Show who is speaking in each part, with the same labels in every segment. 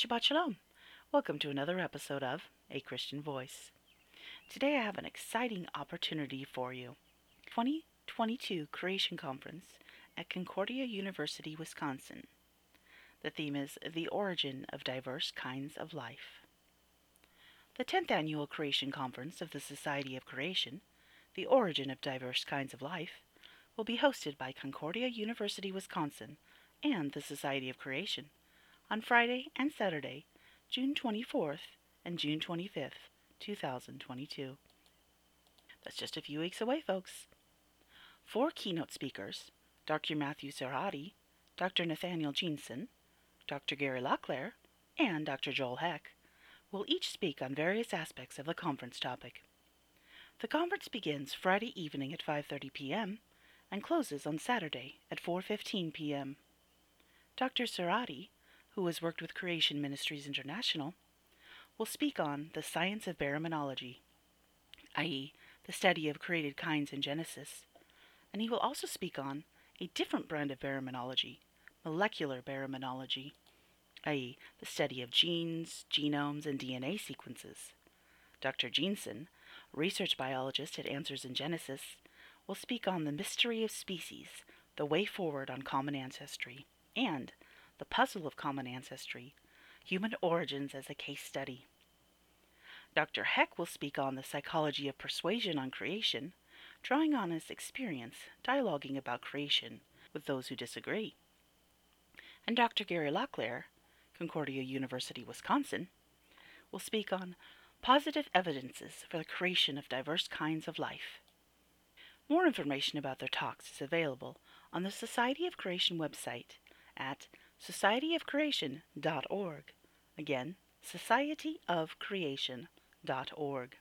Speaker 1: Shabbat Shalom. Welcome to another episode of A Christian Voice. Today I have an exciting opportunity for you. 2022 Creation Conference at Concordia University, Wisconsin. The theme is The Origin of Diverse Kinds of Life. The 10th Annual Creation Conference of the Society of Creation, The Origin of Diverse Kinds of Life, will be hosted by Concordia University, Wisconsin and the Society of Creation on Friday and Saturday, June 24th and June 25th, 2022. That's just a few weeks away, folks. Four keynote speakers, Dr. Matthew Cserhati, Dr. Nathaniel Jeanson, Dr. Gary Locklear, and Dr. Joel Heck, will each speak on various aspects of the conference topic. The conference begins Friday evening at 5:30 p.m. and closes on Saturday at 4:15 p.m. Dr. Cserhati who has worked with Creation Ministries International, will speak on the science of baraminology, i.e., the study of created kinds in Genesis, and he will also speak on a different brand of baraminology, molecular baraminology, i.e., the study of genes, genomes, and DNA sequences. Dr. Jeanson, research biologist at Answers in Genesis, will speak on the mystery of species, the way forward on common ancestry, and the Puzzle of Common Ancestry Human Origins as a Case Study. Dr. Heck will speak on the psychology of persuasion on creation, drawing on his experience dialoguing about creation with those who disagree. And Dr. Gary Locklear, Concordia University, Wisconsin, will speak on positive evidences for the creation of diverse kinds of life. More information about their talks is available on the Society of Creation website at societyofcreation.org. Again, societyofcreation.org.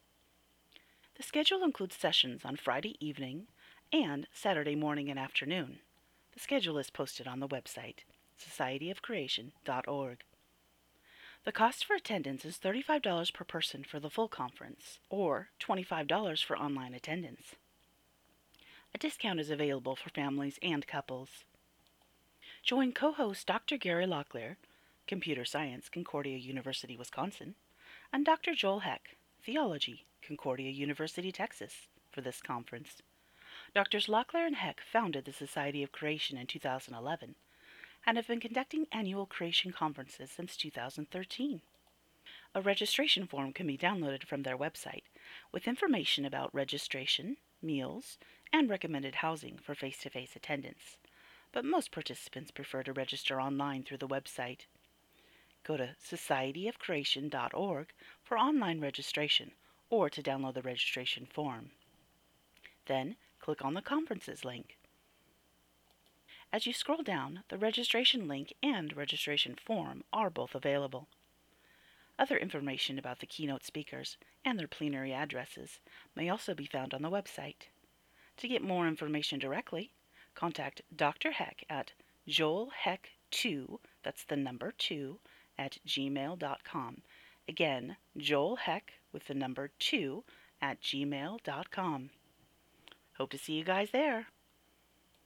Speaker 1: The schedule includes sessions on Friday evening and Saturday morning and afternoon. The schedule is posted on the website, societyofcreation.org. The cost for attendance is $35 per person for the full conference, or $25 for online attendance. A discount is available for families and couples. Join co-host Dr. Gary Locklear, Computer Science, Concordia University, Wisconsin, and Dr. Joel Heck, Theology, Concordia University, Texas, for this conference. Drs. Locklear and Heck founded the Society of Creation in 2011 and have been conducting annual creation conferences since 2013. A registration form can be downloaded from their website with information about registration, meals, and recommended housing for face to face attendance but most participants prefer to register online through the website. Go to societyofcreation.org for online registration or to download the registration form. Then click on the Conferences link. As you scroll down, the registration link and registration form are both available. Other information about the keynote speakers and their plenary addresses may also be found on the website. To get more information directly, contact Dr. Heck at joelheck2, that's the number 2, at gmail.com. Again, Joel Heck with the number 2 at gmail.com. Hope to see you guys there.